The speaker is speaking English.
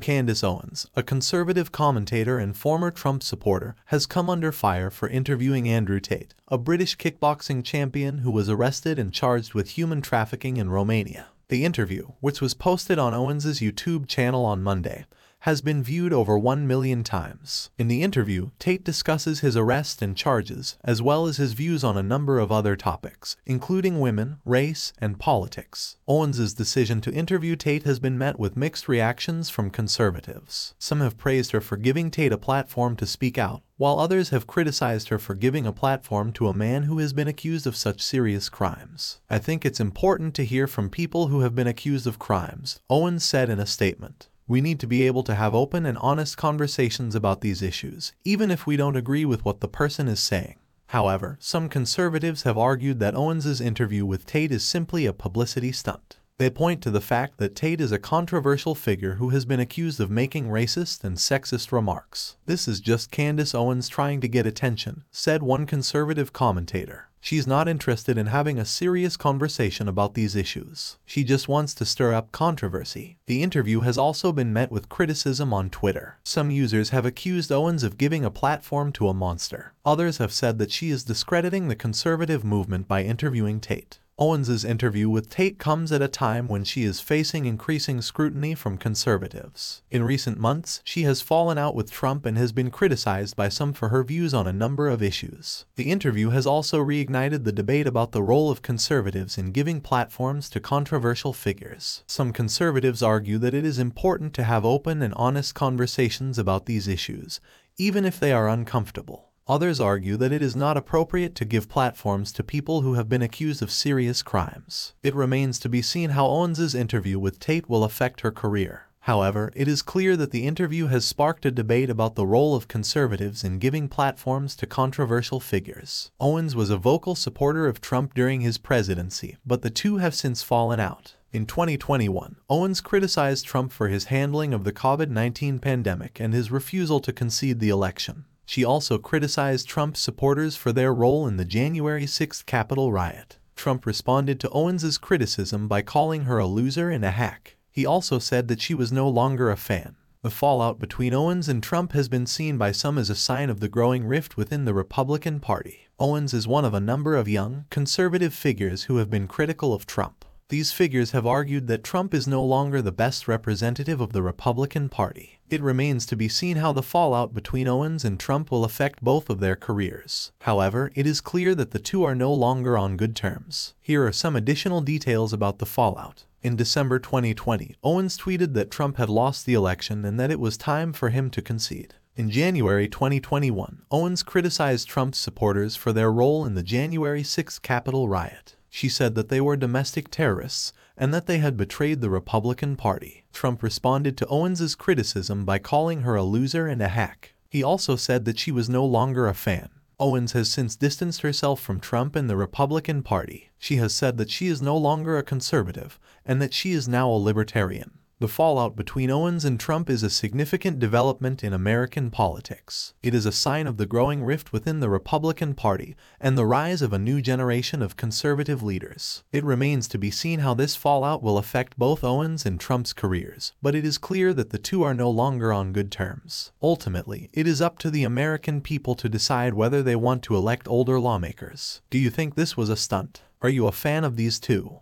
Candace Owens, a conservative commentator and former Trump supporter, has come under fire for interviewing Andrew Tate, a British kickboxing champion who was arrested and charged with human trafficking in Romania. The interview, which was posted on Owens's YouTube channel on Monday, has been viewed over 1 million times. In the interview, Tate discusses his arrest and charges, as well as his views on a number of other topics, including women, race, and politics. Owens's decision to interview Tate has been met with mixed reactions from conservatives. Some have praised her for giving Tate a platform to speak out, while others have criticized her for giving a platform to a man who has been accused of such serious crimes. I think it's important to hear from people who have been accused of crimes, Owens said in a statement. We need to be able to have open and honest conversations about these issues, even if we don't agree with what the person is saying. However, some conservatives have argued that Owens's interview with Tate is simply a publicity stunt. They point to the fact that Tate is a controversial figure who has been accused of making racist and sexist remarks. This is just Candace Owens trying to get attention, said one conservative commentator. She's not interested in having a serious conversation about these issues. She just wants to stir up controversy. The interview has also been met with criticism on Twitter. Some users have accused Owens of giving a platform to a monster. Others have said that she is discrediting the conservative movement by interviewing Tate. Owens's interview with Tate comes at a time when she is facing increasing scrutiny from conservatives. In recent months, she has fallen out with Trump and has been criticized by some for her views on a number of issues. The interview has also reignited the debate about the role of conservatives in giving platforms to controversial figures. Some conservatives argue that it is important to have open and honest conversations about these issues, even if they are uncomfortable. Others argue that it is not appropriate to give platforms to people who have been accused of serious crimes. It remains to be seen how Owens's interview with Tate will affect her career. However, it is clear that the interview has sparked a debate about the role of conservatives in giving platforms to controversial figures. Owens was a vocal supporter of Trump during his presidency, but the two have since fallen out. In 2021, Owens criticized Trump for his handling of the COVID-19 pandemic and his refusal to concede the election. She also criticized Trump supporters for their role in the January 6th Capitol riot. Trump responded to Owens's criticism by calling her a loser and a hack. He also said that she was no longer a fan. The fallout between Owens and Trump has been seen by some as a sign of the growing rift within the Republican Party. Owens is one of a number of young, conservative figures who have been critical of Trump. These figures have argued that Trump is no longer the best representative of the Republican Party. It remains to be seen how the fallout between Owens and Trump will affect both of their careers. However, it is clear that the two are no longer on good terms. Here are some additional details about the fallout. In December 2020, Owens tweeted that Trump had lost the election and that it was time for him to concede. In January 2021, Owens criticized Trump's supporters for their role in the January 6 Capitol riot. She said that they were domestic terrorists and that they had betrayed the Republican Party. Trump responded to Owens's criticism by calling her a loser and a hack. He also said that she was no longer a fan. Owens has since distanced herself from Trump and the Republican Party. She has said that she is no longer a conservative and that she is now a libertarian. The fallout between Owens and Trump is a significant development in American politics. It is a sign of the growing rift within the Republican Party and the rise of a new generation of conservative leaders. It remains to be seen how this fallout will affect both Owens and Trump's careers, but it is clear that the two are no longer on good terms. Ultimately, it is up to the American people to decide whether they want to elect older lawmakers. Do you think this was a stunt? Are you a fan of these two?